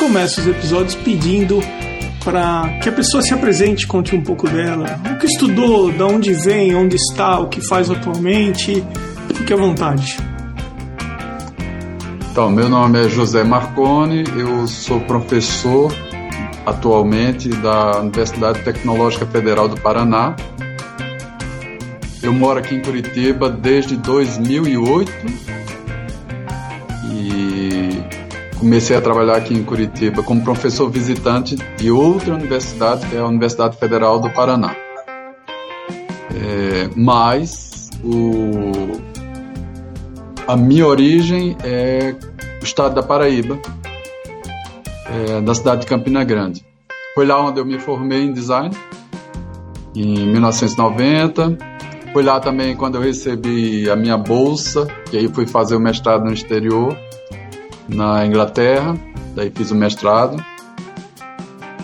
Começo os episódios pedindo para que a pessoa se apresente, conte um pouco dela, o que estudou, de onde vem, onde está, o que faz atualmente. Fique à vontade. Então, meu nome é José Marconi, eu sou professor atualmente da Universidade Tecnológica Federal do Paraná. Eu moro aqui em Curitiba desde 2008 comecei a trabalhar aqui em Curitiba como professor visitante de outra universidade, que é a Universidade Federal do Paraná. É, mas o, a minha origem é o estado da Paraíba, é, da cidade de Campina Grande. Foi lá onde eu me formei em design, em 1990. Foi lá também quando eu recebi a minha bolsa, que aí fui fazer o mestrado no exterior na Inglaterra, daí fiz o mestrado.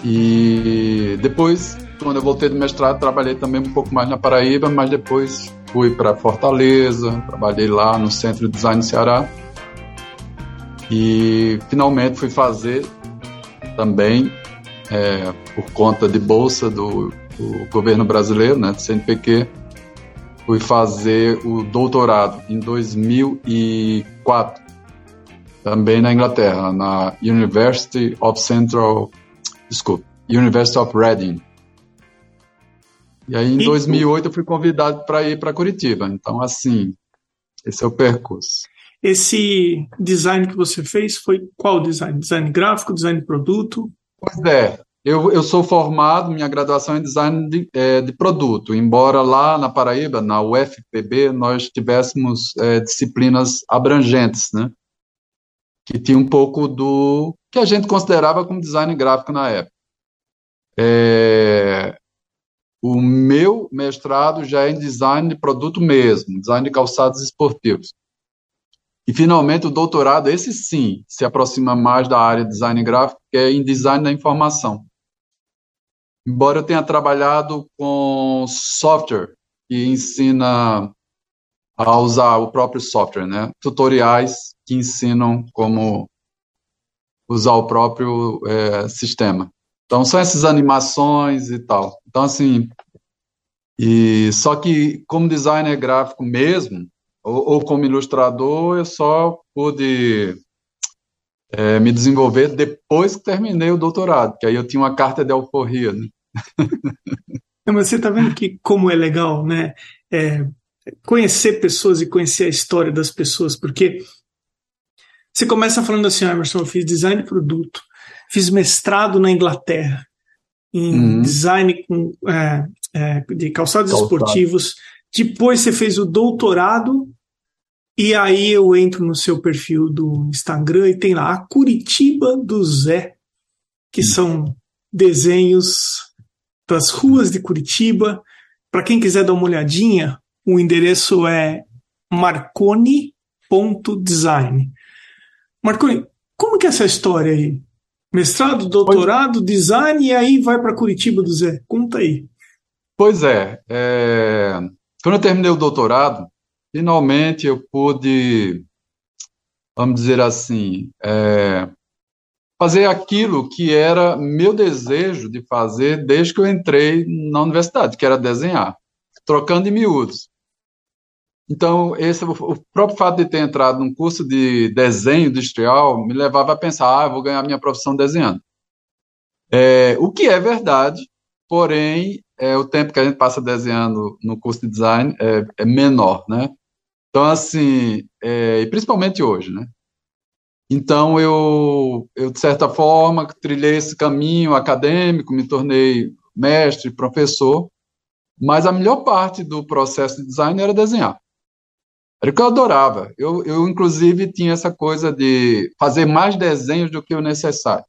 E depois, quando eu voltei do mestrado, trabalhei também um pouco mais na Paraíba, mas depois fui para Fortaleza, trabalhei lá no Centro de Design Ceará. E finalmente fui fazer também, é, por conta de bolsa do, do governo brasileiro, né, do CNPq, fui fazer o doutorado em 2004 também na Inglaterra, na University of Central, desculpa, University of Reading. E aí em e 2008 eu fui convidado para ir para Curitiba. Então assim, esse é o percurso. Esse design que você fez foi qual design? Design gráfico, design de produto? Pois é, eu, eu sou formado, minha graduação é em design de, é, de produto, embora lá na Paraíba, na UFPB, nós tivéssemos é, disciplinas abrangentes, né? Que tinha um pouco do que a gente considerava como design gráfico na época. É, o meu mestrado já é em design de produto mesmo, design de calçados esportivos. E finalmente o doutorado, esse sim, se aproxima mais da área de design gráfico, que é em design da informação. Embora eu tenha trabalhado com software que ensina a usar o próprio software, né? Tutoriais que ensinam como usar o próprio é, sistema. Então são essas animações e tal. Então assim, e só que como designer gráfico mesmo ou, ou como ilustrador eu só pude é, me desenvolver depois que terminei o doutorado, que aí eu tinha uma carta de alforria, né? mas você está vendo que como é legal, né? É, conhecer pessoas e conhecer a história das pessoas, porque você começa falando assim, ah, Emerson, eu fiz design de produto, fiz mestrado na Inglaterra em uhum. design com, é, é, de calçados Calçado. esportivos, depois você fez o doutorado e aí eu entro no seu perfil do Instagram e tem lá a Curitiba do Zé, que uhum. são desenhos das ruas de Curitiba. Para quem quiser dar uma olhadinha, o endereço é marconi.design. Marconi, como que é essa história aí? Mestrado, doutorado, design e aí vai para Curitiba do Zé. Conta aí. Pois é, é, quando eu terminei o doutorado, finalmente eu pude, vamos dizer assim, é, fazer aquilo que era meu desejo de fazer desde que eu entrei na universidade, que era desenhar, trocando de miúdos. Então, esse, o próprio fato de ter entrado num curso de desenho industrial me levava a pensar, ah, vou ganhar minha profissão desenhando. É, o que é verdade, porém, é, o tempo que a gente passa desenhando no curso de design é, é menor, né? Então, assim, é, principalmente hoje, né? Então, eu, eu, de certa forma, trilhei esse caminho acadêmico, me tornei mestre, professor, mas a melhor parte do processo de design era desenhar. Era o que eu adorava. Eu, eu, inclusive, tinha essa coisa de fazer mais desenhos do que o necessário.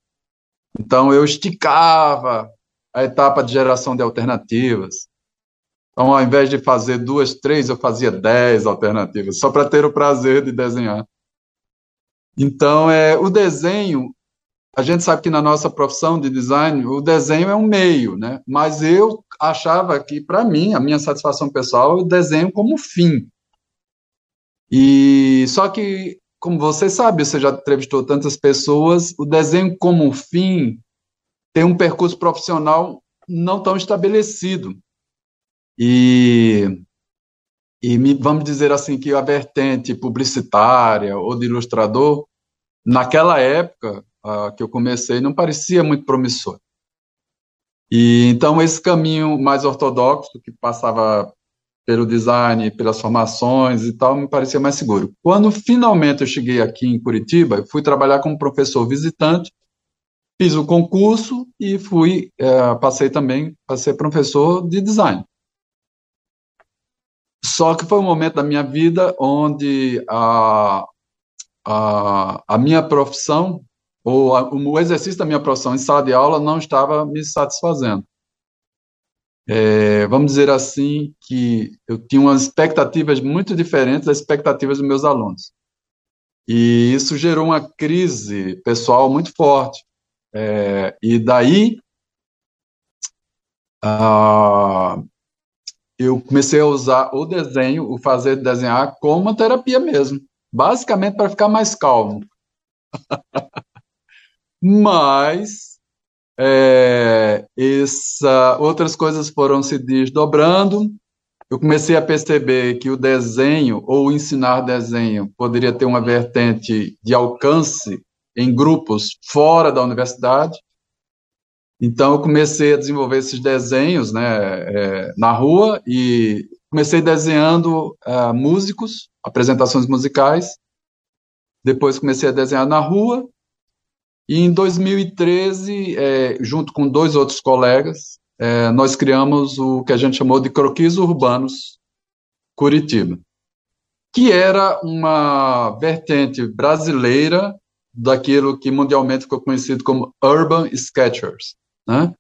Então, eu esticava a etapa de geração de alternativas. Então, ao invés de fazer duas, três, eu fazia dez alternativas, só para ter o prazer de desenhar. Então, é, o desenho, a gente sabe que na nossa profissão de design, o desenho é um meio, né? Mas eu achava que, para mim, a minha satisfação pessoal, o desenho como fim. E só que como você sabe, você já entrevistou tantas pessoas, o desenho como fim tem um percurso profissional não tão estabelecido. E, e vamos dizer assim que a vertente publicitária ou de ilustrador, naquela época que eu comecei, não parecia muito promissor. E então esse caminho mais ortodoxo que passava pelo design, pelas formações e tal, me parecia mais seguro. Quando finalmente eu cheguei aqui em Curitiba, fui trabalhar como professor visitante, fiz o concurso e fui, é, passei também para ser professor de design. Só que foi um momento da minha vida onde a, a, a minha profissão, ou a, o exercício da minha profissão em sala de aula não estava me satisfazendo é, vamos dizer assim, que eu tinha umas expectativas muito diferentes das expectativas dos meus alunos. E isso gerou uma crise pessoal muito forte. É, e daí, ah, eu comecei a usar o desenho, o fazer desenhar, como uma terapia mesmo. Basicamente para ficar mais calmo. Mas é, essa, outras coisas foram se desdobrando. Eu comecei a perceber que o desenho ou ensinar desenho poderia ter uma vertente de alcance em grupos fora da universidade. Então eu comecei a desenvolver esses desenhos, né, é, na rua e comecei desenhando uh, músicos, apresentações musicais. Depois comecei a desenhar na rua e em 2013, é, junto com dois outros colegas, é, nós criamos o que a gente chamou de Croquis Urbanos Curitiba, que era uma vertente brasileira daquilo que mundialmente ficou conhecido como Urban Sketchers. Né?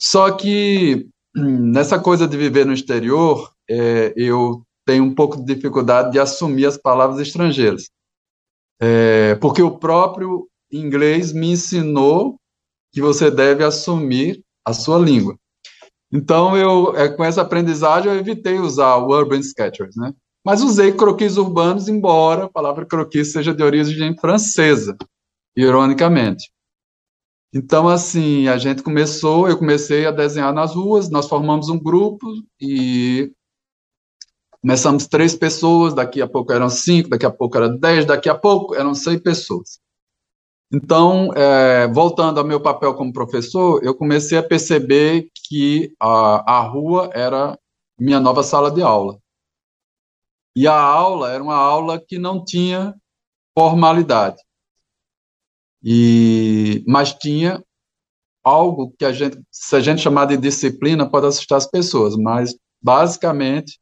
Só que nessa coisa de viver no exterior, é, eu tenho um pouco de dificuldade de assumir as palavras estrangeiras. É, porque o próprio inglês me ensinou que você deve assumir a sua língua. Então, eu, é, com essa aprendizagem, eu evitei usar o Urban Sketchers, né? Mas usei croquis urbanos, embora a palavra croquis seja de origem francesa, ironicamente. Então, assim, a gente começou, eu comecei a desenhar nas ruas, nós formamos um grupo e começamos três pessoas, daqui a pouco eram cinco, daqui a pouco eram dez, daqui a pouco eram cem pessoas. Então, é, voltando ao meu papel como professor, eu comecei a perceber que a, a rua era minha nova sala de aula. E a aula era uma aula que não tinha formalidade. E, mas tinha algo que a gente, se a gente chamar de disciplina, pode assustar as pessoas, mas basicamente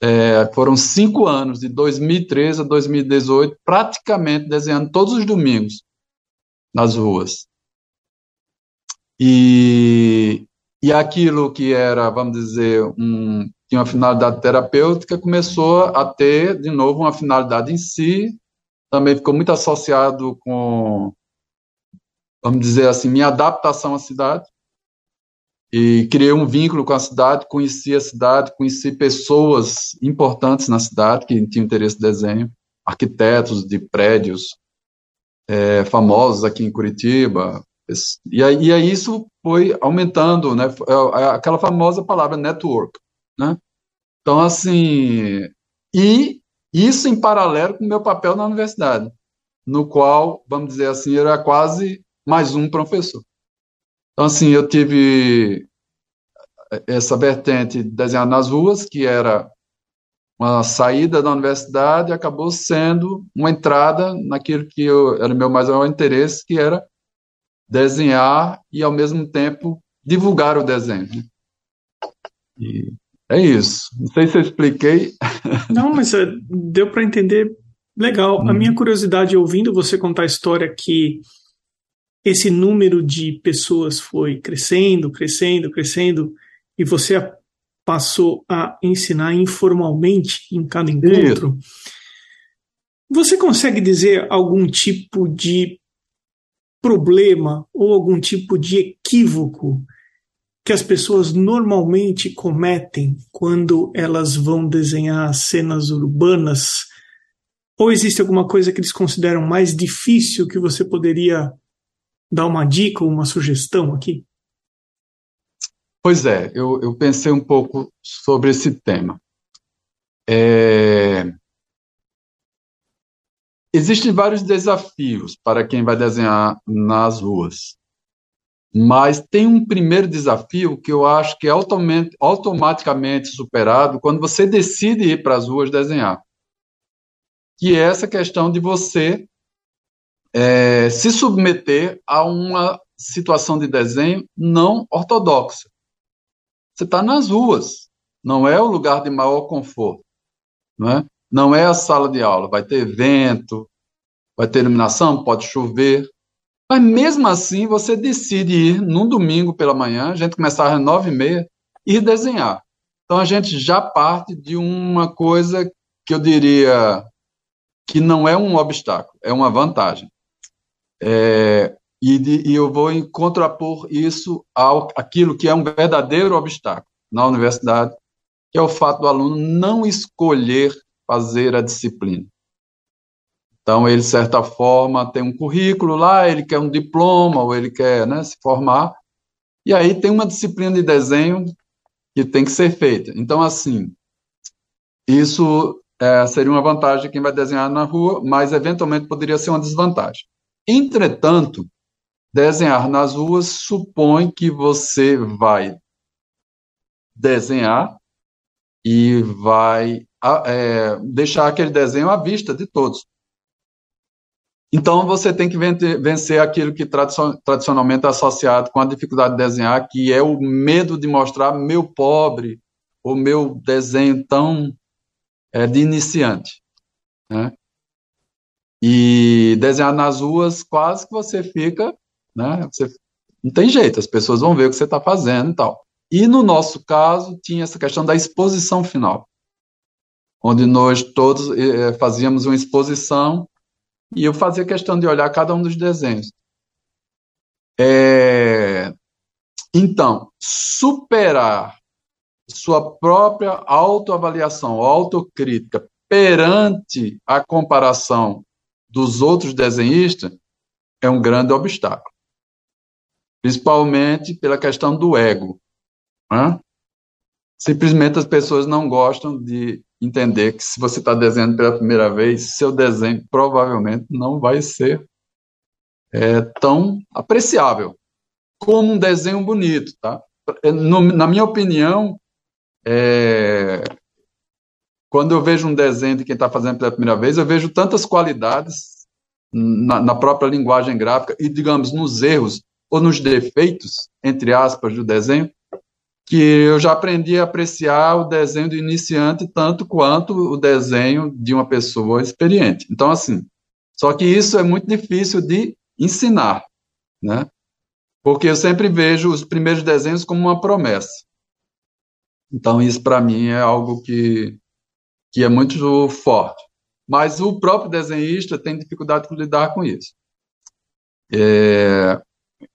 é, foram cinco anos, de 2013 a 2018, praticamente desenhando todos os domingos nas ruas. E, e aquilo que era, vamos dizer, um, tinha uma finalidade terapêutica, começou a ter, de novo, uma finalidade em si, também ficou muito associado com, vamos dizer assim, minha adaptação à cidade e criei um vínculo com a cidade, conheci a cidade, conheci pessoas importantes na cidade que tinham interesse em desenho, arquitetos de prédios é, famosos aqui em Curitiba, e aí, e aí isso foi aumentando, né, é, é aquela famosa palavra network, né, então assim, e isso em paralelo com o meu papel na universidade, no qual, vamos dizer assim, era quase mais um professor. Então, assim, eu tive essa vertente desenhada nas ruas, que era uma saída da universidade, acabou sendo uma entrada naquilo que eu, era meu mais maior interesse, que era desenhar e, ao mesmo tempo, divulgar o desenho. Né? E é isso. Não sei se eu expliquei. Não, mas é, deu para entender legal. Hum. A minha curiosidade, ouvindo você contar a história que esse número de pessoas foi crescendo, crescendo, crescendo, e você passou a ensinar informalmente em cada encontro. Isso. Você consegue dizer algum tipo de problema ou algum tipo de equívoco que as pessoas normalmente cometem quando elas vão desenhar cenas urbanas Ou existe alguma coisa que eles consideram mais difícil que você poderia dar uma dica ou uma sugestão aqui? Pois é, eu, eu pensei um pouco sobre esse tema. É... Existem vários desafios para quem vai desenhar nas ruas. Mas tem um primeiro desafio que eu acho que é automaticamente superado quando você decide ir para as ruas desenhar, que é essa questão de você é, se submeter a uma situação de desenho não ortodoxa. Você está nas ruas, não é o lugar de maior conforto, não é? Não é a sala de aula, vai ter vento, vai ter iluminação, pode chover, mas mesmo assim, você decide ir num domingo pela manhã, a gente começava às nove e meia, ir desenhar. Então a gente já parte de uma coisa que eu diria que não é um obstáculo, é uma vantagem. É, e, e, eu vou contrapor isso ao aquilo que é um verdadeiro obstáculo na universidade, que é o fato do aluno não escolher fazer a disciplina. Então, ele, de certa forma, tem um currículo lá, ele quer um diploma, ou ele quer né, se formar, e aí tem uma disciplina de desenho que tem que ser feita. Então, assim, isso é, seria uma vantagem quem vai desenhar na rua, mas eventualmente poderia ser uma desvantagem. Entretanto, desenhar nas ruas supõe que você vai desenhar e vai é, deixar aquele desenho à vista de todos. Então, você tem que vencer aquilo que tradicionalmente é associado com a dificuldade de desenhar, que é o medo de mostrar meu pobre, o meu desenho tão é, de iniciante. Né? E desenhar nas ruas, quase que você fica, né? Você, não tem jeito, as pessoas vão ver o que você está fazendo e tal. E no nosso caso, tinha essa questão da exposição final, onde nós todos eh, fazíamos uma exposição e eu fazia questão de olhar cada um dos desenhos. É... Então, superar sua própria autoavaliação, autocrítica perante a comparação dos outros desenhistas é um grande obstáculo. Principalmente pela questão do ego. Né? Simplesmente as pessoas não gostam de entender que se você está desenhando pela primeira vez, seu desenho provavelmente não vai ser é, tão apreciável como um desenho bonito, tá? É, no, na minha opinião, é, quando eu vejo um desenho de quem está fazendo pela primeira vez, eu vejo tantas qualidades na, na, própria linguagem gráfica e, digamos, nos erros ou nos defeitos, entre aspas, do desenho, que eu já aprendi a apreciar o desenho do iniciante tanto quanto o desenho de uma pessoa experiente. Então, assim, só que isso é muito difícil de ensinar, né? Porque eu sempre vejo os primeiros desenhos como uma promessa. Então, isso para mim é algo que, que é muito forte. Mas o próprio desenhista tem dificuldade de lidar com isso. É,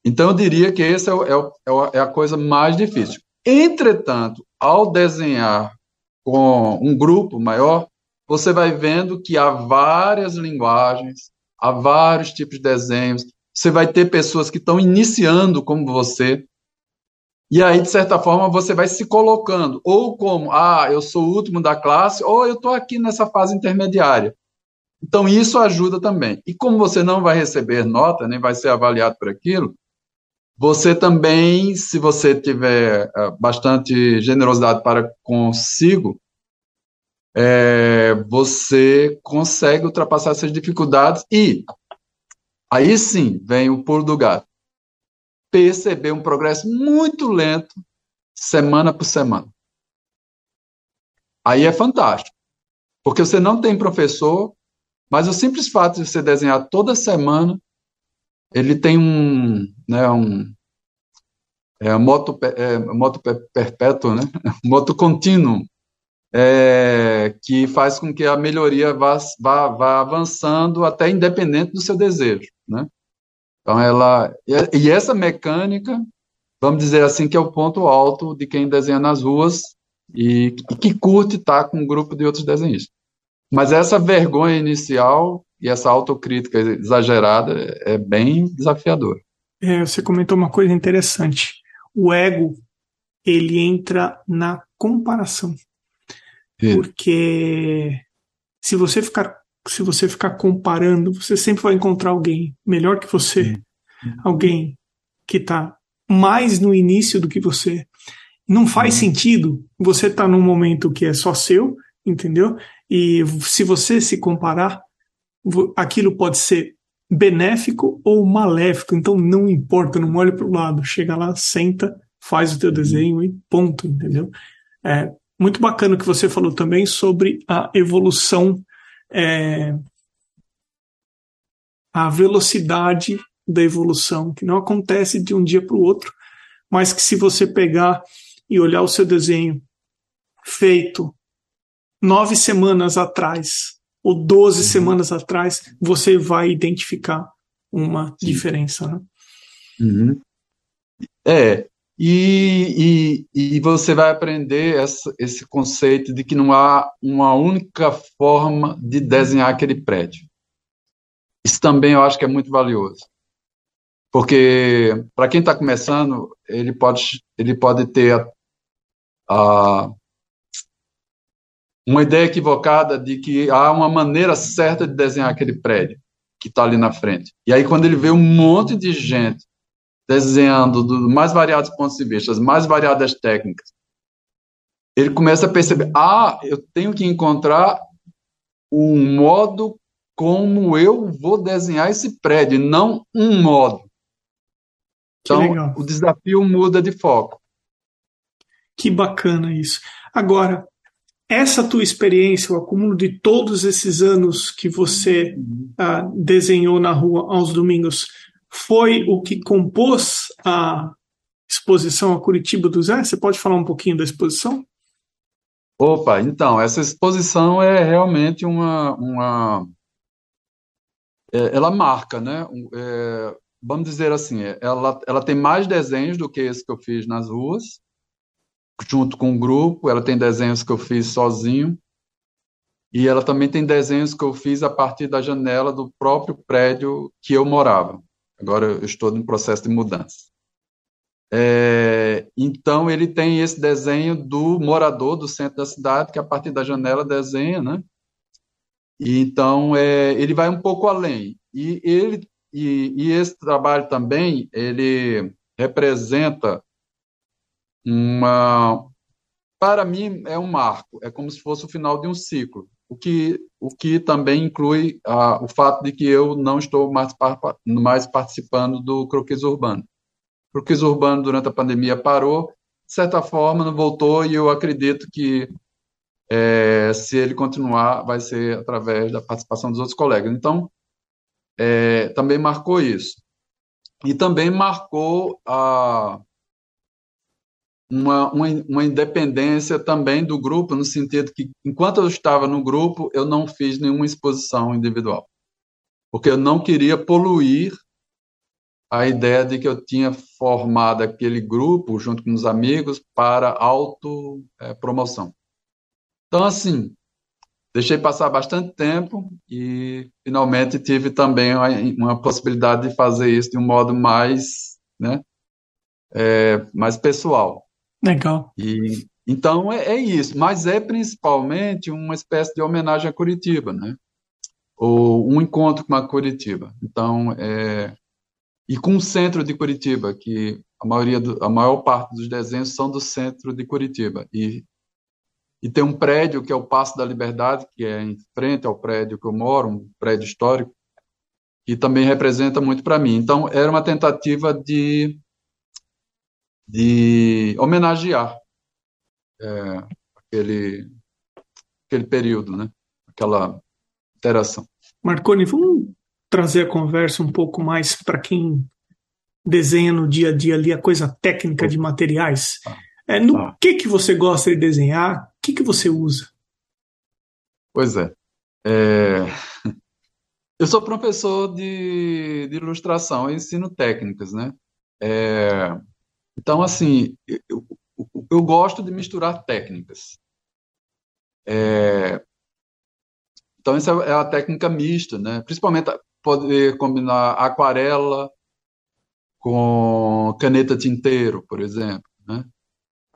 então, eu diria que essa é, é, é, a coisa mais difícil. Entretanto, ao desenhar com um grupo maior, você vai vendo que há várias linguagens, há vários tipos de desenhos. Você vai ter pessoas que estão iniciando como você. E aí, de certa forma, você vai se colocando, ou como, ah, eu sou o último da classe, ou eu estou aqui nessa fase intermediária. Então, isso ajuda também. E como você não vai receber nota, nem vai ser avaliado por aquilo, você também, se você tiver eh, bastante generosidade para consigo, é, você consegue ultrapassar essas dificuldades e aí sim vem o pulo do gato. Perceber um progresso muito lento, semana por semana. Aí é fantástico, porque você não tem professor, mas o simples fato de você desenhar toda semana ele tem um, né, um é, moto, é, moto perpétuo, né? moto contínuo, é, que faz com que a melhoria vá, vá, vá avançando até independente do seu desejo. Né? Então, ela. E essa mecânica, vamos dizer assim, que é o ponto alto de quem desenha nas ruas e, e que curte estar com um grupo de outros desenhistas. Mas essa vergonha inicial e essa autocrítica exagerada é bem desafiadora. É, você comentou uma coisa interessante. O ego, ele entra na comparação. Porque se você ficar se você ficar comparando, você sempre vai encontrar alguém melhor que você, alguém que está mais no início do que você. Não faz sentido você estar tá num momento que é só seu, entendeu? E se você se comparar, aquilo pode ser benéfico ou maléfico, então não importa, não olhe para o lado, chega lá, senta, faz o teu desenho e ponto, entendeu? É muito bacana que você falou também sobre a evolução, é, a velocidade da evolução, que não acontece de um dia para o outro, mas que se você pegar e olhar o seu desenho feito nove semanas atrás ou doze uhum. semanas atrás, você vai identificar uma Sim. diferença. Né? Uhum. É, e, e, e, você vai aprender essa, esse conceito de que não há uma única forma de desenhar aquele prédio. Isso também eu acho que é muito valioso. Porque, para quem está começando, ele pode, ele pode ter a, a, uma ideia equivocada de que há uma maneira certa de desenhar aquele prédio que está ali na frente. E aí, quando ele vê um monte de gente desenhando dos mais variados pontos de vista, as mais variadas técnicas, ele começa a perceber: ah, eu tenho que encontrar um modo como eu vou desenhar esse prédio, não um modo. Então, o desafio muda de foco. Que bacana isso. Agora, essa tua experiência, o acúmulo de todos esses anos que você uh, desenhou na rua aos domingos, foi o que compôs a exposição a Curitiba do Zé? Você pode falar um pouquinho da exposição? Opa, então, essa exposição é realmente uma. uma é, ela marca, né? É, vamos dizer assim, ela, ela tem mais desenhos do que esse que eu fiz nas ruas, junto com o grupo, ela tem desenhos que eu fiz sozinho, e ela também tem desenhos que eu fiz a partir da janela do próprio prédio que eu morava. Agora eu estou em processo de mudança. É, então ele tem esse desenho do morador do centro da cidade que a partir da janela desenha, né? E, então é, ele vai um pouco além e ele e, e esse trabalho também ele representa uma para mim é um marco, é como se fosse o final de um ciclo o que, o que também inclui ah, o fato de que eu não estou mais, mais participando do croquis urbano. O croquis urbano, durante a pandemia, parou, de certa forma, não voltou, e eu acredito que, é, se ele continuar, vai ser através da participação dos outros colegas. Então, é, também marcou isso. E também marcou a uma, uma, uma, independência também do grupo, no sentido que, enquanto eu estava no grupo, eu não fiz nenhuma exposição individual, porque eu não queria poluir a ideia de que eu tinha formado aquele grupo, junto com os amigos, para autopromoção. É, então, assim, deixei passar bastante tempo e, finalmente, tive também uma, uma possibilidade de fazer isso de um modo mais, né, é, mais pessoal. Legal. E, então é, é, isso, mas é principalmente uma espécie de homenagem a Curitiba, né? Ou um encontro com a Curitiba. Então, é, e com o centro de Curitiba, que a maioria, do, a maior parte dos desenhos são do centro de Curitiba. E, e tem um prédio que é o Passo da Liberdade, que é em frente ao prédio que eu moro, um prédio histórico, que também representa muito para mim. Então, era uma tentativa de de homenagear é, aquele, aquele período, né? aquela interação. Marconi, vamos trazer a conversa um pouco mais para quem desenha no dia a dia ali a coisa técnica de materiais. Ah, é, no ah. que, que você gosta de desenhar? O que, que você usa? Pois é. é... Eu sou professor de, de ilustração e ensino técnicas, né? É... Então, assim, eu, eu gosto de misturar técnicas. É, Então, essa é a técnica mista, né? principalmente poder combinar aquarela com caneta tinteiro, por exemplo, né?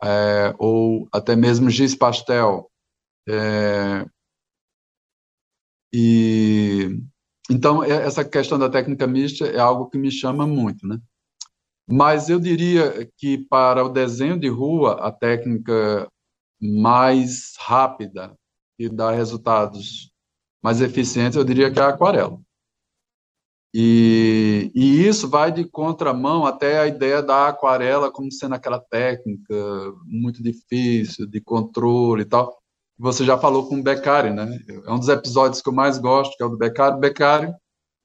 É, ou até mesmo giz pastel. É, e então é, essa questão da técnica mista é algo que me chama muito, né? Mas eu diria que para o desenho de rua a técnica mais rápida e dá resultados mais eficientes, eu diria que é a aquarela. E, e, isso vai de contramão até a ideia da aquarela como sendo aquela técnica muito difícil, de controle e tal. Você já falou com o Beccari, né? É um dos episódios que eu mais gosto, que é o do Beccari. Beccari,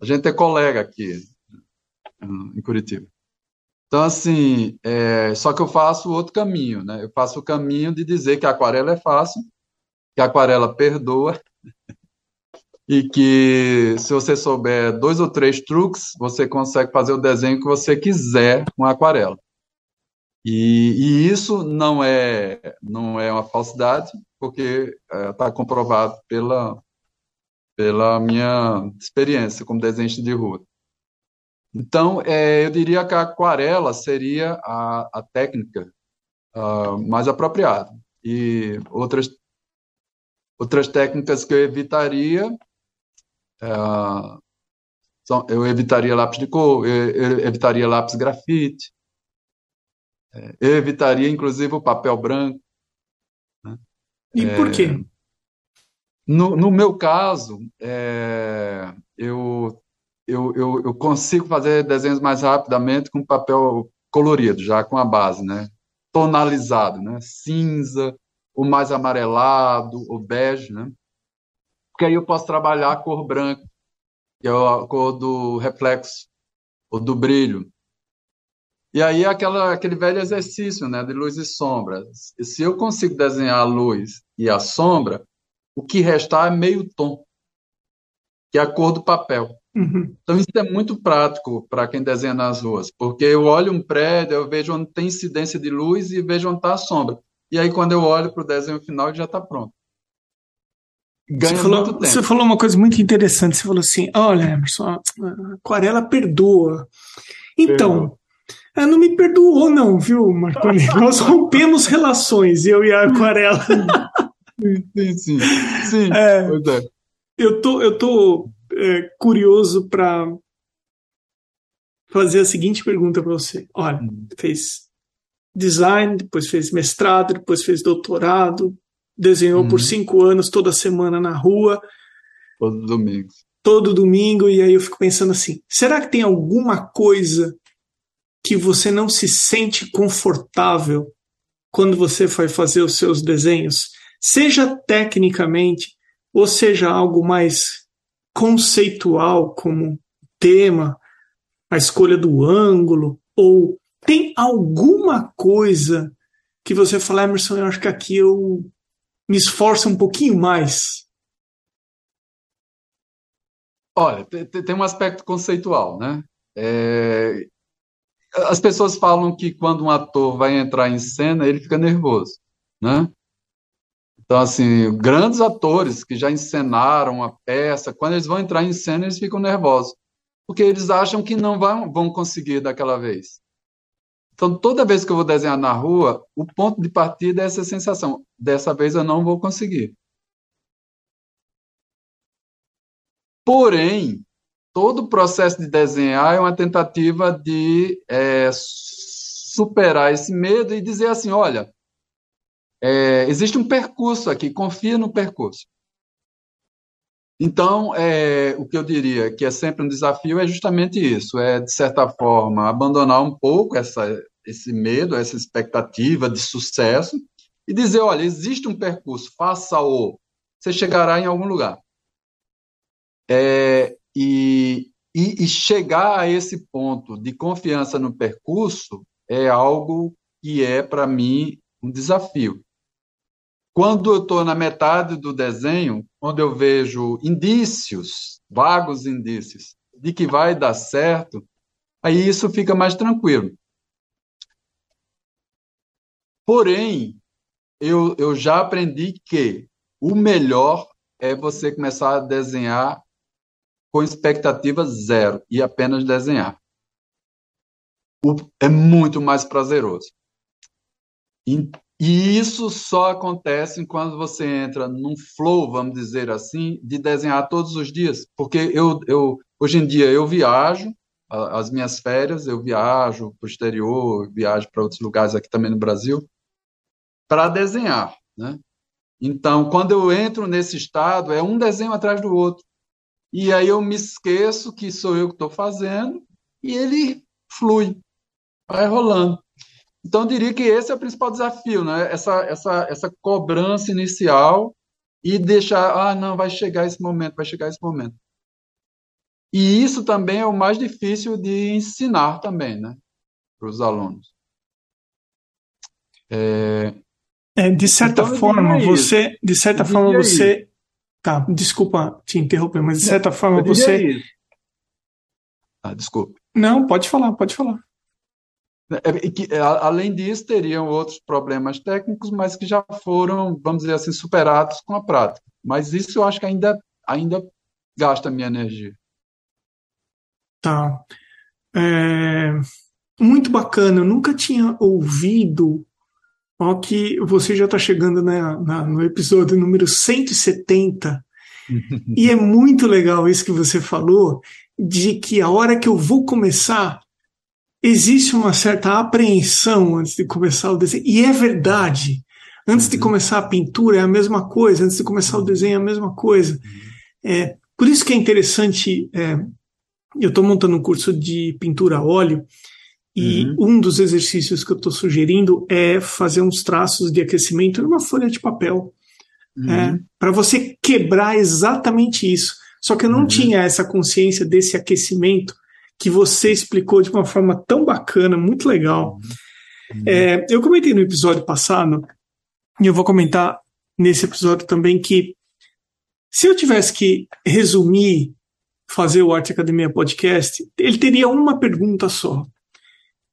a gente é colega aqui em Curitiba. Então, assim, é, só que eu faço outro caminho, né? Eu faço o caminho de dizer que a aquarela é fácil, que a aquarela perdoa, e que se você souber dois ou três truques, você consegue fazer o desenho que você quiser com aquarela. E, e isso não é não é uma falsidade, porque está é, comprovado pela pela minha experiência como desenhista de rua. Então, é, eu diria que a aquarela seria a, a técnica uh, mais apropriada. E outras, outras técnicas que eu evitaria é, eu evitaria lápis de cor, eu evitaria lápis grafite, é, eu evitaria inclusive o papel branco. Né? E por quê? É, no, no meu caso, é, eu, eu, eu, eu, consigo fazer desenhos mais rapidamente com papel colorido, já com a base, né? tonalizado, né? cinza, o mais amarelado, o bege, né? porque aí eu posso trabalhar a cor branca, que é a cor do reflexo, ou do brilho. E aí aquela, aquele velho exercício né, de luz e sombra. Se eu consigo desenhar a luz e a sombra, o que restar é meio tom, que é a cor do papel. Uhum. Então isso é muito prático para quem desenha nas ruas, porque eu olho um prédio, eu vejo onde tem incidência de luz e vejo onde está a sombra. E aí quando eu olho para o desenho final, ele já está pronto ganha você falou. Você falou uma coisa muito interessante. Você falou assim: olha, Emerson, a aquarela perdoa. Então, ela não me perdoou, não, viu, Marconi? Nós rompemos relações, eu e a aquarela. sim, sim. sim é, é. Eu tô, eu tô é, curioso para fazer a seguinte pergunta para você. Olha, hum. fez design, depois fez mestrado, depois fez doutorado, desenhou uhum. por cinco anos, toda semana na rua. Todo domingo. Todo domingo, e aí eu fico pensando assim: será que tem alguma coisa que você não se sente confortável quando você vai fazer os seus desenhos? Seja tecnicamente, ou seja algo mais conceitual, como tema, a escolha do ângulo, ou tem alguma coisa que você fala, Emerson, eu acho que aqui eu me esforça um pouquinho mais? Olha, tem um aspecto conceitual, né? É... As pessoas falam que quando um ator vai entrar em cena, ele fica nervoso, né? Então, assim, grandes atores que já encenaram a peça, quando eles vão entrar em cena, eles ficam nervosos, porque eles acham que não vão, conseguir daquela vez. Então, toda vez que eu vou desenhar na rua, o ponto de partida é essa sensação. Dessa vez eu não vou conseguir. Porém, todo o processo de desenhar é uma tentativa de é, superar esse medo e dizer assim: olha, é, existe um percurso aqui, confia no percurso. Então, é, o que eu diria que é sempre um desafio é justamente isso: é, de certa forma, abandonar um pouco essa, esse medo, essa expectativa de sucesso e dizer: olha, existe um percurso, faça-o, você chegará em algum lugar. É, e, e, e chegar a esse ponto de confiança no percurso é algo que é, para mim, um desafio. Quando eu estou na metade do desenho, onde eu vejo indícios, vagos indícios, de que vai dar certo, aí isso fica mais tranquilo. Porém, eu, eu já aprendi que o melhor é você começar a desenhar com expectativa zero e apenas desenhar. É muito mais prazeroso. E, isso só acontece quando você entra num flow, vamos dizer assim, de desenhar todos os dias. Porque eu, eu hoje em dia eu viajo, as minhas férias, eu viajo para o exterior, viajo para outros lugares aqui também no Brasil, para desenhar. Né? Então, quando eu entro nesse estado, é um desenho atrás do outro. E aí eu me esqueço que sou eu que estou fazendo e ele flui, vai rolando. Então, eu diria que esse é o principal desafio, né? essa, essa, essa cobrança inicial e deixar, ah, não, vai chegar esse momento, vai chegar esse momento. E isso também é o mais difícil de ensinar também, né, para os alunos. É, é, de certa então, forma, você, de certa forma, você, isso. tá, desculpa te interromper, mas de certa Não, forma você, isso. ah, desculpa. Não, pode falar, pode falar. É, que, além disso, teriam outros problemas técnicos, mas que já foram, vamos dizer assim, superados com a prática. Mas isso eu acho que ainda, ainda gasta minha energia. Tá. É, muito bacana. Eu nunca tinha ouvido Ó, que você já está chegando né, na, no episódio número 170. e é muito legal isso que você falou, de que a hora que eu vou começar, existe uma certa apreensão antes de começar o desenho. E é verdade. Antes de uhum. começar a pintura é a mesma coisa, antes de começar o desenho é a mesma coisa. É, por isso que é interessante. É, eu estou montando um curso de pintura a óleo e uhum. um dos exercícios que eu estou sugerindo é fazer uns traços de aquecimento numa folha de papel. Uhum. É, para você quebrar exatamente isso. Só que eu não uhum. tinha essa consciência desse aquecimento que você explicou de uma forma tão bacana, muito legal. Uhum. É, eu comentei no episódio passado, e eu vou comentar nesse episódio também, que se eu tivesse que resumir, fazer o Arte Academia Podcast, ele teria uma pergunta só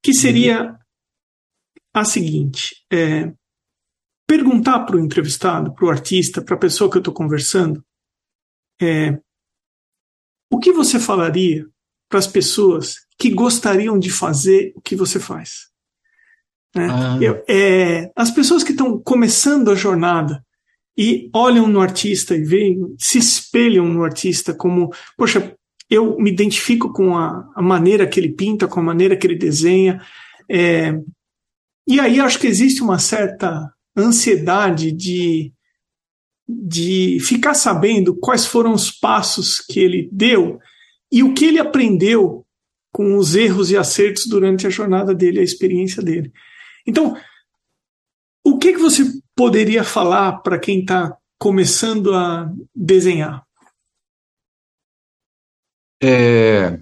que seria a seguinte: é, perguntar para o entrevistado, para o artista, para a pessoa que eu estou conversando, é, o que você falaria para as pessoas que gostariam de fazer o que você faz? É, ah. eu, é, as pessoas que estão começando a jornada e olham no artista e veem, se espelham no artista como, poxa, eu me identifico com a, a, maneira que ele pinta, com a maneira que ele desenha. É, e aí acho que existe uma certa ansiedade de, de ficar sabendo quais foram os passos que ele deu e o que ele aprendeu com os erros e acertos durante a jornada dele, a experiência dele. Então, o que, que você poderia falar para quem está começando a desenhar? É,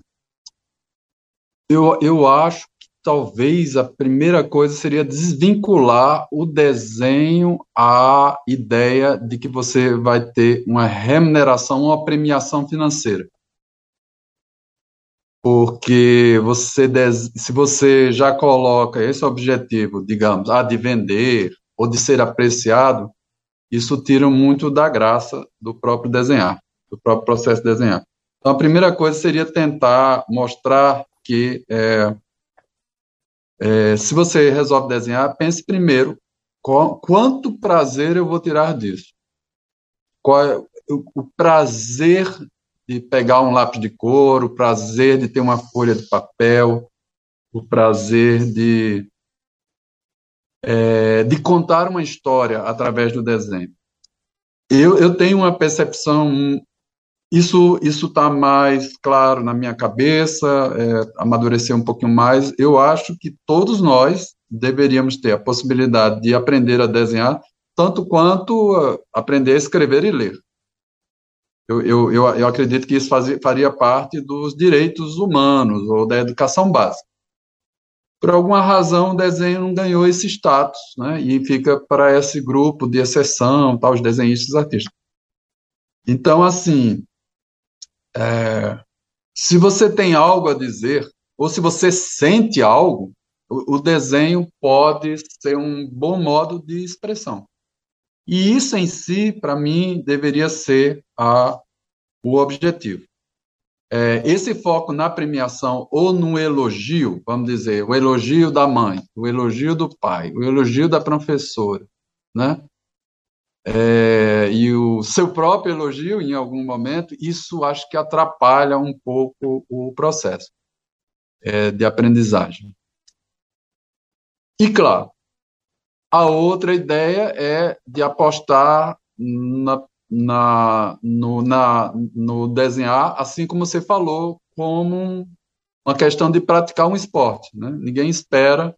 eu, eu acho que talvez a primeira coisa seria desvincular o desenho à ideia de que você vai ter uma remuneração, uma premiação financeira. Porque você, se você já coloca esse objetivo, digamos, ah, de vender ou de ser apreciado, isso tira muito da graça do próprio desenhar, do próprio processo de desenhar. Então, a primeira coisa seria tentar mostrar que é, é, se você resolve desenhar, pense primeiro qual, quanto prazer eu vou tirar disso. Qual é o, o prazer de pegar um lápis de cor, o prazer de ter uma folha de papel, o prazer de, é, de contar uma história através do desenho. Eu, eu tenho uma percepção isso isso está mais claro na minha cabeça, é, amadurecer um pouquinho mais. Eu acho que todos nós deveríamos ter a possibilidade de aprender a desenhar, tanto quanto uh, aprender a escrever e ler. Eu, eu, eu, eu acredito que isso faria parte dos direitos humanos ou da educação básica. Por alguma razão, o desenho não ganhou esse status, né? E fica para esse grupo de exceção, tal, os desenhistas artistas. Então, assim, é, se você tem algo a dizer, ou se você sente algo, o, o desenho pode ser um bom modo de expressão. E isso em si, para mim, deveria ser a, o objetivo. É, esse foco na premiação ou no elogio, vamos dizer, o elogio da mãe, o elogio do pai, o elogio da professora, né? É, e o seu próprio elogio em algum momento, isso acho que atrapalha um pouco o processo é, de aprendizagem. E claro, a outra ideia é de apostar na, na, no, na, no desenhar, assim como você falou, como uma questão de praticar um esporte. Né? Ninguém espera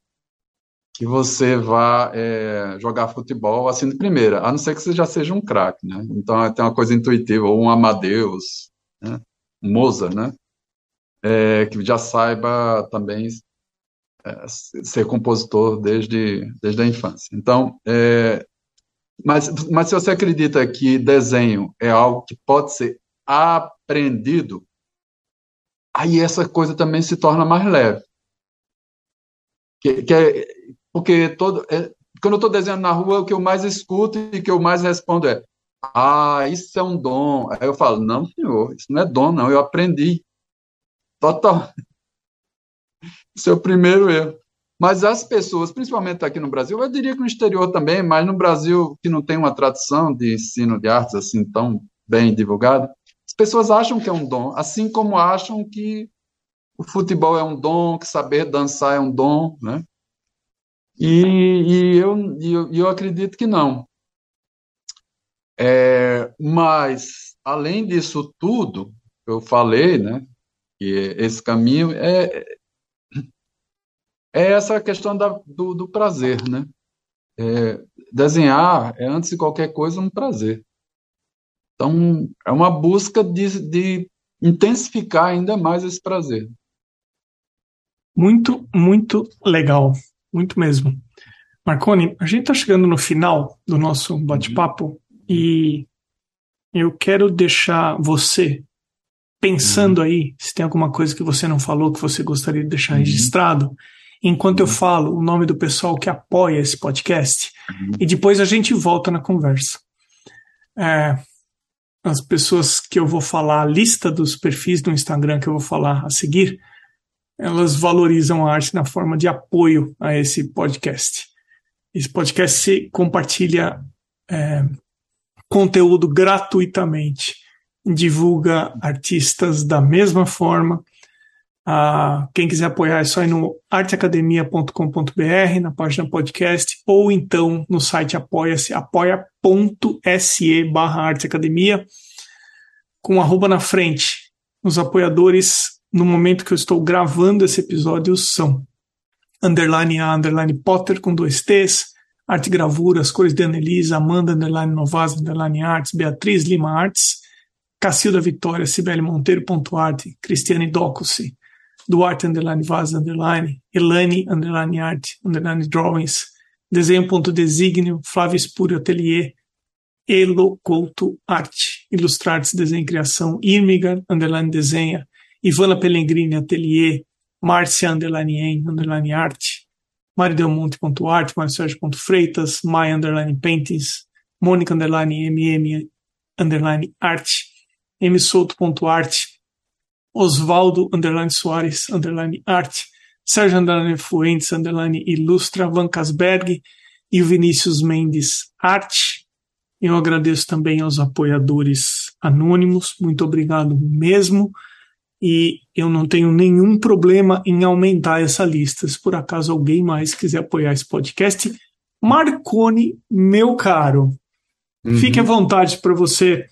que você vá é, jogar futebol assim de primeira, a não ser que você já seja um craque. Né? Então, tem uma coisa intuitiva, ou um Amadeus, né? Mozart, né? É, que já saiba também é, ser compositor desde, desde a infância. Então, é, mas, mas se você acredita que desenho é algo que pode ser aprendido, aí essa coisa também se torna mais leve. Que, que é, porque todo, é, quando eu estou desenhando na rua, o que eu mais escuto e que eu mais respondo é: Ah, isso é um dom. Aí eu falo: Não, senhor, isso não é dom, não, eu aprendi. Total. O primeiro erro. Mas as pessoas, principalmente aqui no Brasil, eu diria que no exterior também, mas no Brasil, que não tem uma tradição de ensino de artes assim tão bem divulgada, as pessoas acham que é um dom, assim como acham que o futebol é um dom, que saber dançar é um dom, né? E, e eu, eu, eu acredito que não. É, mas, além disso tudo, eu falei, né, que esse caminho é, é essa questão da, do, do prazer, né? É, desenhar é, antes de qualquer coisa, um prazer. Então, é uma busca de, de intensificar ainda mais esse prazer. Muito, muito legal. Muito mesmo. Marconi, a gente está chegando no final do nosso bate-papo uhum. e eu quero deixar você pensando uhum. aí se tem alguma coisa que você não falou que você gostaria de deixar uhum. registrado enquanto eu uhum. falo o nome do pessoal que apoia esse podcast uhum. e depois a gente volta na conversa. É, as pessoas que eu vou falar, a lista dos perfis do Instagram que eu vou falar a seguir, elas valorizam a arte na forma de apoio a esse podcast. Esse podcast se compartilha é, conteúdo gratuitamente, divulga artistas da mesma forma ah, quem quiser apoiar é só ir no arteacademia.com.br, na página podcast, ou então no site apoia-se, apoia.se barra arteacademia, com arroba na frente. Os apoiadores, no momento que eu estou gravando esse episódio, são underline A, underline Potter, com dois T's, Arte Gravuras, Cores de Anelisa, Amanda, underline Novas, underline Artes, Beatriz Lima Artes, Cacilda Vitória, Cibele Monteiro, ponto arte, Cristiane Docussi, Duarte underline Vaz underline, Elane underline Art underline Drawings, Desenho.designio, Flávio Espúrio Atelier, Elo Couto Arte, Ilustrates Desenho e Criação, Irmiga underline Desenha, Ivana Pellegrini Atelier, Márcia underline em underline Arte, maridelmonte.art, marcelo.freitas, Maia underline Paintings, Mônica underline mm underline arte, msouto.arte, Osvaldo underline Soares underline arte, Sérgio underline Fuentes underline ilustra, Van Casberg e o Vinícius Mendes arte. Eu agradeço também aos apoiadores anônimos, muito obrigado mesmo. E eu não tenho nenhum problema em aumentar essa lista. Se por acaso alguém mais quiser apoiar esse podcast, Marcone, meu caro, uhum. fique à vontade para você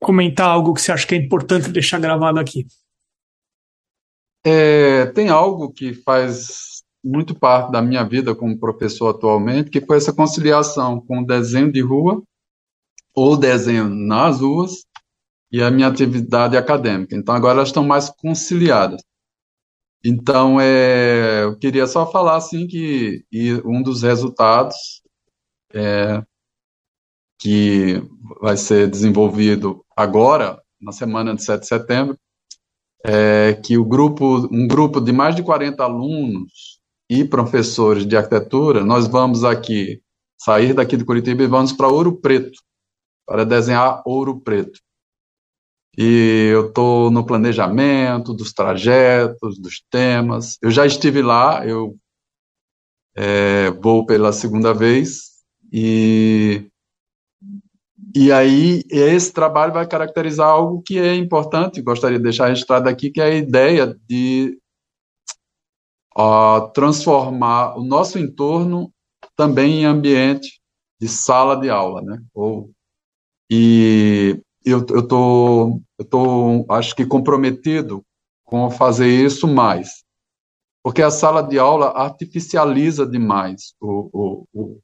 comentar algo que você acha que é importante deixar gravado aqui. É, tem algo que faz muito parte da minha vida como professor atualmente, que foi essa conciliação com o desenho de rua ou desenho nas ruas e a minha atividade acadêmica. Então agora elas estão mais conciliadas. Então é, eu queria só falar assim que um dos resultados é, que vai ser desenvolvido agora na semana de 7 de setembro é, que o grupo, um grupo de mais de 40 alunos e professores de arquitetura, nós vamos aqui sair daqui de Curitiba e vamos para Ouro Preto, para desenhar Ouro Preto. E eu estou no planejamento dos trajetos, dos temas. Eu já estive lá, eu é, vou pela segunda vez e e aí esse trabalho vai caracterizar algo que é importante, gostaria de deixar registrado aqui, que é a ideia de uh, transformar o nosso entorno também em ambiente de sala de aula, né? Ou, e eu, eu, tô, eu tô, acho que comprometido com fazer isso mais, porque a sala de aula artificializa demais o, o, o,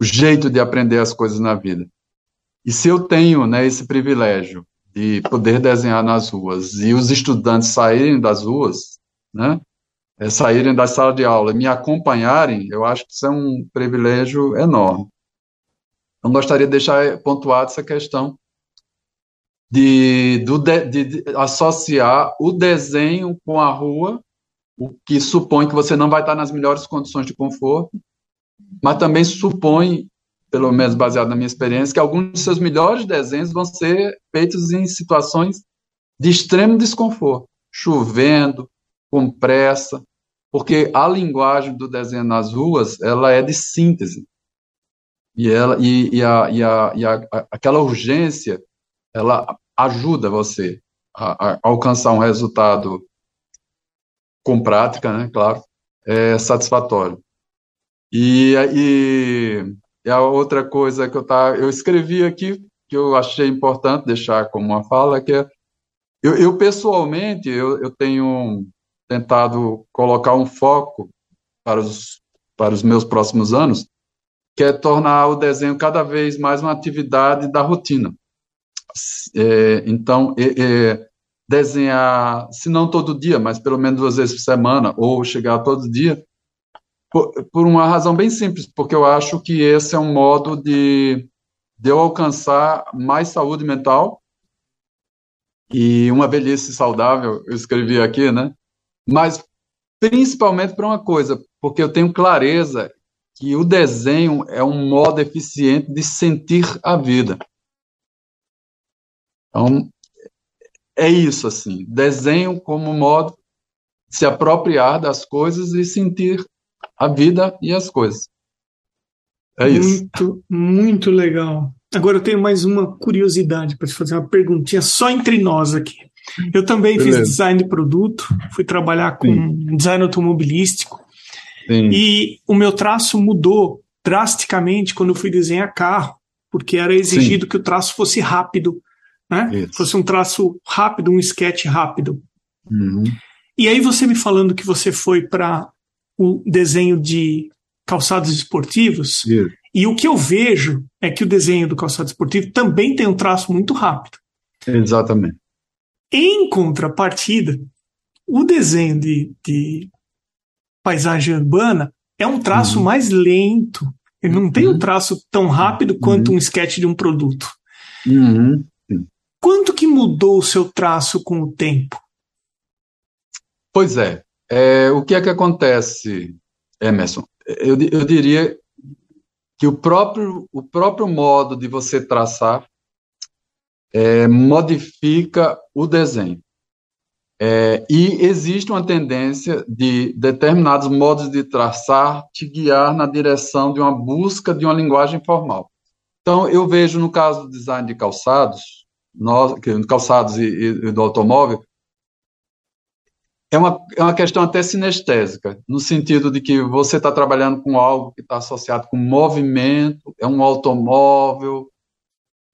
o jeito de aprender as coisas na vida. E se eu tenho né, esse privilégio de poder desenhar nas ruas e os estudantes saírem das ruas, né, é, saírem da sala de aula e me acompanharem, eu acho que isso é um privilégio enorme. Então, gostaria de deixar pontuada essa questão de, do, de, de, associar o desenho com a rua, o que supõe que você não vai estar nas melhores condições de conforto, mas também supõe, pelo menos baseado na minha experiência, que alguns dos seus melhores desenhos vão ser feitos em situações de extremo desconforto, chovendo, com pressa, porque a linguagem do desenho nas ruas ela é de síntese e ela e, e, a, e, a, e a, aquela urgência ela ajuda você a, a, alcançar um resultado com prática, né? Claro, é satisfatório. E, e, e a outra coisa que eu tá, eu escrevi aqui que eu achei importante deixar como uma fala que é eu, eu pessoalmente eu, eu tenho tentado colocar um foco para os, para os meus próximos anos, que é tornar o desenho cada vez mais uma atividade da rotina. É, então, é, é, desenhar, se não todo dia, mas pelo menos duas vezes por semana, ou chegar todo dia, por, por uma razão bem simples, porque eu acho que esse é um modo de, de eu alcançar mais saúde mental e uma velhice saudável, eu escrevi aqui, né? mas principalmente para uma coisa, porque eu tenho clareza que o desenho é um modo eficiente de sentir a vida. Então, é isso, assim, desenho como modo de se apropriar das coisas e sentir a vida e as coisas. É isso. Muito, muito legal. Agora eu tenho mais uma curiosidade para te fazer uma perguntinha só entre nós aqui. Eu também Beleza. fiz design de produto, fui trabalhar com Sim. design automobilístico. Sim. E o meu traço mudou drasticamente quando eu fui desenhar carro, porque era exigido Sim. que o traço fosse rápido, né? Fosse um traço rápido, um sketch rápido. Uhum. E aí você me falando que você foi para o desenho de calçados esportivos, e o que eu vejo é que o desenho do calçado esportivo também tem um traço muito rápido. Exatamente. Em contrapartida, o desenho de, de paisagem urbana é um traço uhum. mais lento. Ele não tem um uhum. traço tão rápido quanto uhum. um sketch de um produto. Uhum. Quanto que mudou o seu traço com o tempo? Pois é. É o que é que acontece, Emerson? Eu, eu diria que o próprio, o próprio modo de você traçar é, modifica o desenho. É, e existe uma tendência de determinados modos de traçar te guiar na direção de uma busca de uma linguagem formal. Então, eu vejo no caso do design de calçados, nós, calçados e, e, do automóvel, é uma, é uma questão até sinestésica, no sentido de que você está trabalhando com algo que está associado com movimento, é um automóvel,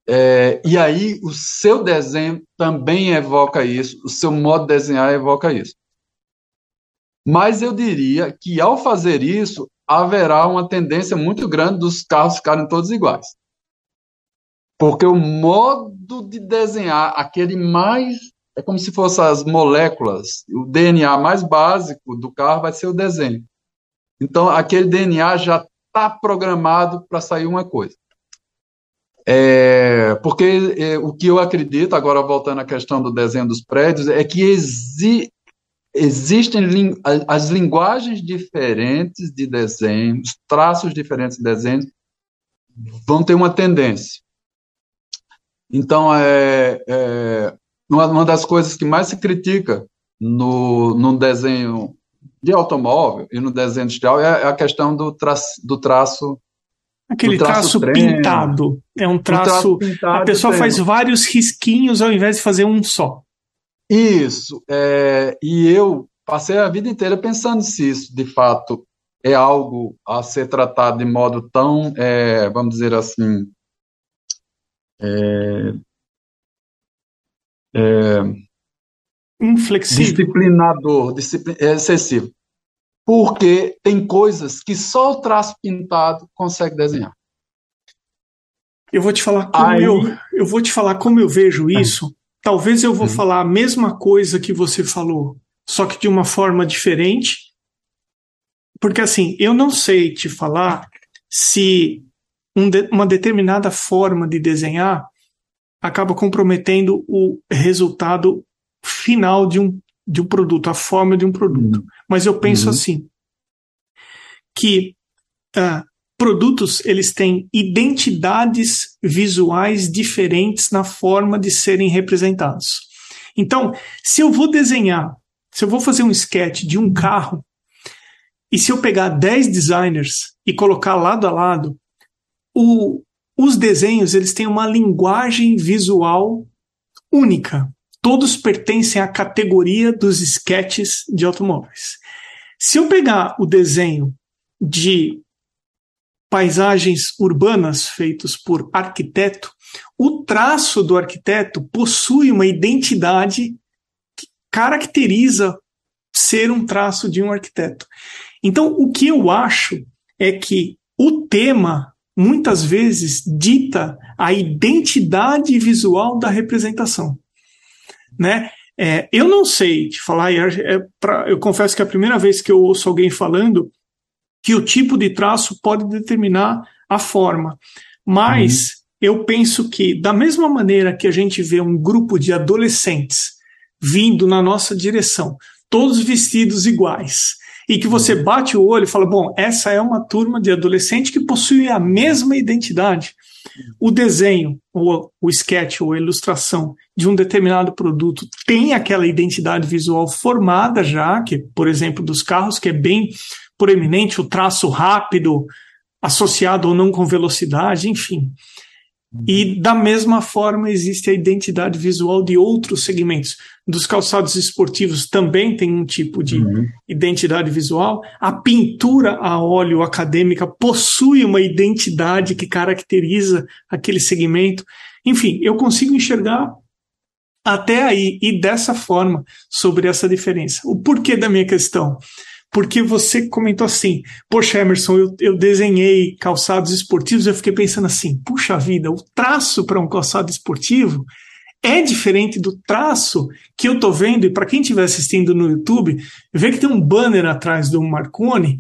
é, e aí o seu desenho também evoca isso, o seu modo de desenhar evoca isso. Mas eu diria que ao fazer isso, haverá uma tendência muito grande dos carros ficarem todos iguais. Porque o modo de desenhar, aquele mais. É como se fossem as moléculas, o DNA mais básico do carro vai ser o desenho. Então, aquele DNA já está programado para sair uma coisa. É, porque é, o que eu acredito, agora voltando à questão do desenho dos prédios, é que exi existem as linguagens diferentes de desenho, os traços diferentes de desenho, vão ter uma tendência. Então, é, é uma, das coisas que mais se critica no, no desenho de automóvel e no desenho industrial é, é a questão do traço, do traço Aquele do traço, traço pintado. É um traço. traço a pessoa faz vários risquinhos ao invés de fazer um só. Isso. É, e eu passei a vida inteira pensando se isso, de fato, é algo a ser tratado de modo tão, é, vamos dizer assim, é, é, inflexível, disciplinador, disciplin, é excessivo, porque tem coisas que só o traço pintado consegue desenhar. Eu vou te falar como Aí... eu, eu vou te falar como eu vejo isso. Talvez eu vou uhum. falar a mesma coisa que você falou, só que de uma forma diferente. Porque assim, eu não sei te falar se um de, uma determinada forma de desenhar acaba comprometendo o resultado final de um, de um produto, a forma de um produto. Uhum. Mas eu penso uhum. assim, que uh, produtos eles têm identidades visuais diferentes na forma de serem representados. Então, se eu vou desenhar, se eu vou fazer um sketch de um carro, e se eu pegar 10 designers e colocar lado a lado, o, os desenhos eles têm uma linguagem visual única. Todos pertencem à categoria dos sketches de automóveis. Se eu pegar o desenho de paisagens urbanas feitos por arquiteto, o traço do arquiteto possui uma identidade que caracteriza ser um traço de um arquiteto. Então, o que eu acho é que o tema muitas vezes dita a identidade visual da representação, né? É, eu não sei te falar, é, pra, eu confesso que é a primeira vez que eu ouço alguém falando que o tipo de traço pode determinar a forma, mas uhum. eu penso que da mesma maneira que a gente vê um grupo de adolescentes vindo na nossa direção, todos vestidos iguais, e que você bate o olho e fala: bom, essa é uma turma de adolescente que possui a mesma identidade. O desenho, ou o sketch, ou a ilustração de um determinado produto tem aquela identidade visual formada já, que, por exemplo, dos carros, que é bem proeminente, o traço rápido, associado ou não com velocidade, enfim. E da mesma forma existe a identidade visual de outros segmentos. Dos calçados esportivos também tem um tipo de uhum. identidade visual. A pintura a óleo acadêmica possui uma identidade que caracteriza aquele segmento. Enfim, eu consigo enxergar até aí e dessa forma sobre essa diferença. O porquê da minha questão? Porque você comentou assim, poxa, Emerson, eu, eu desenhei calçados esportivos, eu fiquei pensando assim, puxa vida, o traço para um calçado esportivo é diferente do traço que eu tô vendo, e para quem estiver assistindo no YouTube, vê que tem um banner atrás do Marconi,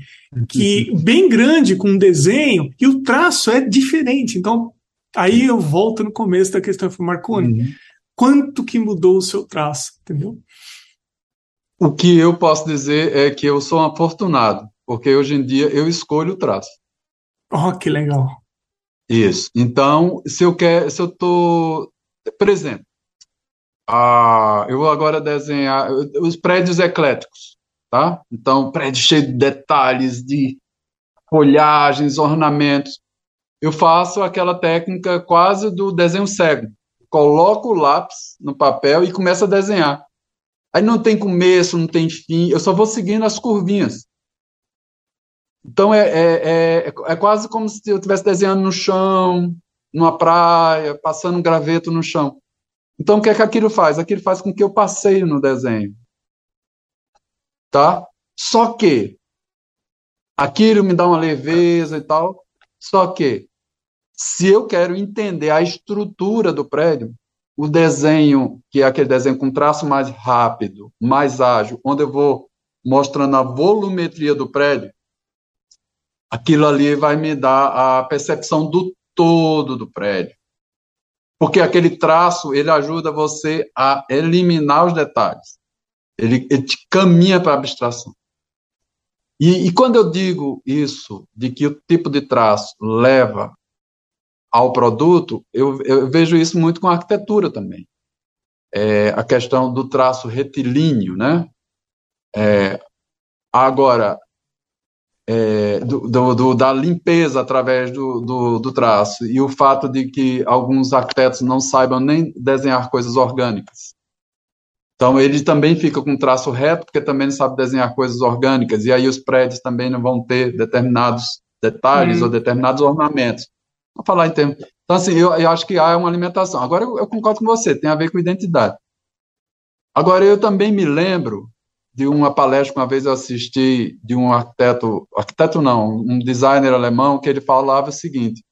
que bem grande, com um desenho, e o traço é diferente. Então, aí eu volto no começo da questão, Marconi, uhum. quanto que mudou o seu traço, entendeu? O que eu posso dizer é que eu sou um afortunado, porque hoje em dia eu escolho o traço. Oh, que legal. Isso. Então, se eu quero, se eu tô, por exemplo, ah, eu vou agora desenhar os prédios ecléticos, tá? Então, prédio cheio de detalhes, de folhagens, ornamentos. Eu faço aquela técnica quase do desenho cego. Coloco o lápis no papel e começo a desenhar. Aí não tem começo, não tem fim, eu só vou seguindo as curvinhas. Então é, é, é, é quase como se eu estivesse desenhando no chão, numa praia, passando um graveto no chão. Então o que é que aquilo faz? Aquilo faz com que eu passeie no desenho. Tá? Só que aquilo me dá uma leveza e tal. Só que se eu quero entender a estrutura do prédio, o desenho, que é aquele desenho com traço mais rápido, mais ágil, onde eu vou mostrando a volumetria do prédio, aquilo ali vai me dar a percepção do todo do prédio. Porque aquele traço, ele ajuda você a eliminar os detalhes. Ele, ele te caminha para a abstração. E, e quando eu digo isso, de que o tipo de traço leva ao produto, eu, eu vejo isso muito com a arquitetura também. É, a questão do traço retilíneo, né? É, agora, é, do, do, da limpeza através do, do, do, traço e o fato de que alguns arquitetos não saibam nem desenhar coisas orgânicas. Então, ele também fica com traço reto, porque também não sabe desenhar coisas orgânicas, e aí os prédios também não vão ter determinados detalhes hum. ou determinados ornamentos. Vou falar em termos. Então, assim, eu, eu acho que há uma alimentação. Agora, eu, eu concordo com você, tem a ver com identidade. Agora, eu também me lembro de uma palestra que uma vez eu assisti de um arquiteto, arquiteto não, um designer alemão, que ele falava o seguinte: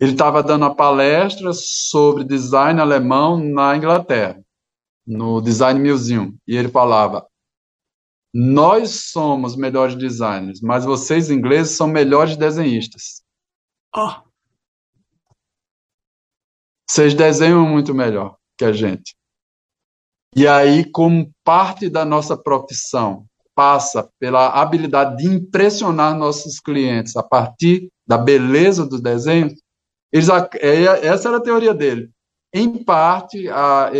ele estava dando uma palestra sobre design alemão na Inglaterra, no Design Museum, e ele falava: nós somos melhores designers, mas vocês ingleses são melhores desenhistas. Oh. Vocês desenham muito melhor que a gente. E aí, como parte da nossa profissão passa pela habilidade de impressionar nossos clientes a partir da beleza do desenho, eles, é, essa era a teoria dele. Em parte, a,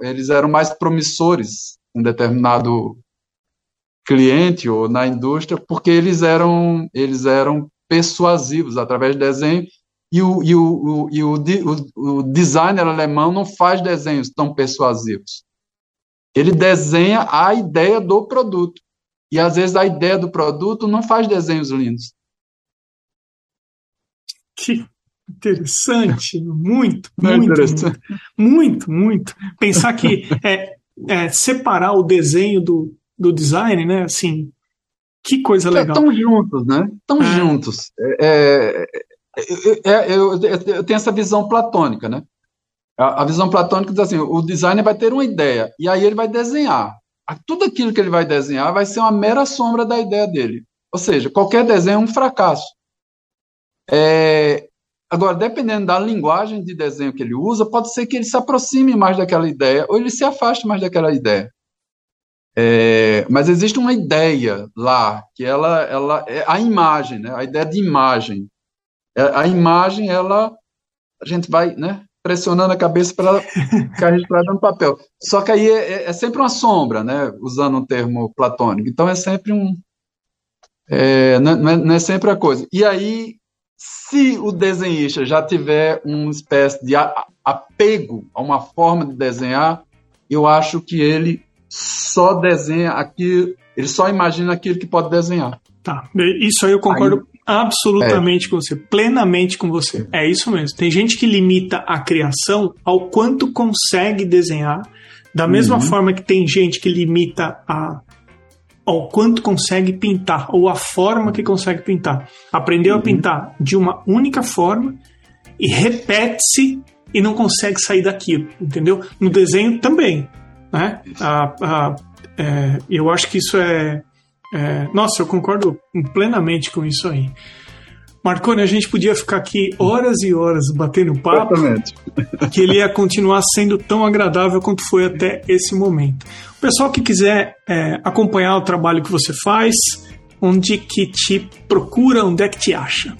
eles eram mais promissores um determinado cliente ou na indústria, porque eles eram, eles eram persuasivos através do desenho e o, e o, e o, o, o designer alemão não faz desenhos tão persuasivos. Ele desenha a ideia do produto. E às vezes a ideia do produto não faz desenhos lindos. Que interessante, muito, é muito, interessante. muito, muito, muito. Pensar que é, é, separar o desenho do, do design, né? Assim, que coisa legal. Estão juntos, né? Estão é. juntos. É, é, é, eu, eu, tenho essa visão platônica, né? A, a visão platônica diz assim: o designer vai ter uma ideia e aí ele vai desenhar. Tudo aquilo que ele vai desenhar vai ser uma mera sombra da ideia dele. Ou seja, qualquer desenho é um fracasso. É, agora, dependendo da linguagem de desenho que ele usa, pode ser que ele se aproxime mais daquela ideia ou ele se afaste mais daquela ideia. É, mas existe uma ideia lá que ela, ela é a imagem, né? A ideia de imagem. É, a imagem, ela a gente vai, né? pressionando a cabeça para ficar registrado no papel. Só que aí é, é, é, sempre uma sombra, né? Usando um termo platônico. Então é sempre um. É, não, é, não, é, sempre a coisa. E aí, se o desenhista já tiver uma espécie de apego a uma forma de desenhar, eu acho que ele só desenha aquilo, ele só imagina aquilo que pode desenhar. Tá, isso aí eu concordo absolutamente é. com você, plenamente com você. É isso mesmo. Tem gente que limita a criação ao quanto consegue desenhar, da mesma uhum. forma que tem gente que limita a ao quanto consegue pintar ou a forma que consegue pintar. Aprendeu uhum. a pintar de uma única forma e repete-se e não consegue sair daquilo, entendeu? No desenho também, né? A, a, é, eu acho que isso é é, nossa, eu concordo plenamente com isso aí. Marconi, a gente podia ficar aqui horas e horas batendo papo, Exatamente. que ele ia continuar sendo tão agradável quanto foi até esse momento. O pessoal que quiser é, acompanhar o trabalho que você faz, onde que te procura, onde é que te acha?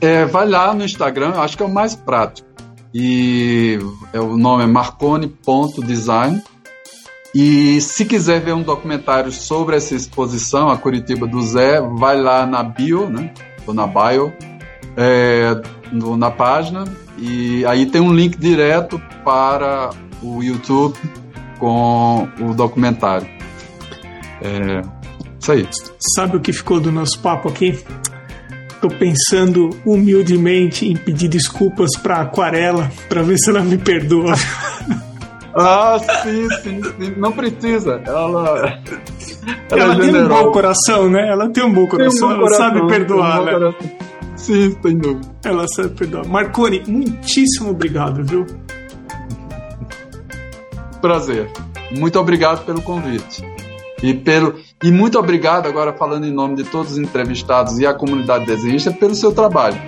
É, vai lá no Instagram, acho que é o mais prático. E é, o nome é marconi.design. E se quiser ver um documentário sobre essa exposição, a Curitiba do Zé, vai lá na bio, né? Ou na bio, é, no, na página, e aí tem um link direto para o YouTube com o documentário. É, isso aí. Sabe o que ficou do nosso papo aqui? Tô pensando humildemente em pedir desculpas para Aquarela para ver se ela me perdoa. Ah, sim, sim, sim. Não precisa. Ela. Ela, ela tem um bom coração, né? Ela tem um bom coração, um bom coração ela sabe perdoar, um né? Coração. Sim, sem dúvida. Ela sabe perdoar. Marconi, muitíssimo obrigado, viu? Prazer. Muito obrigado pelo convite. E, pelo, e muito obrigado, agora falando em nome de todos os entrevistados e a comunidade desenhista, pelo seu trabalho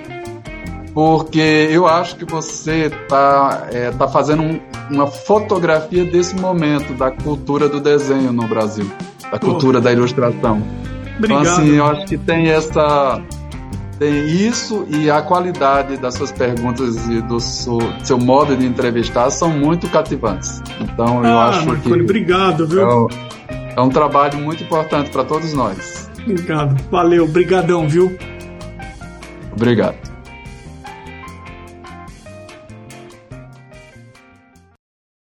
porque eu acho que você está é, tá fazendo um, uma fotografia desse momento da cultura do desenho no Brasil, da cultura da ilustração. Obrigado. Então, assim, eu acho que tem essa tem isso e a qualidade das suas perguntas e do seu, seu modo de entrevistar são muito cativantes. Então eu ah, acho Marconi, que obrigado, viu? É um, é um trabalho muito importante para todos nós. Obrigado, valeu, brigadão, viu? Obrigado.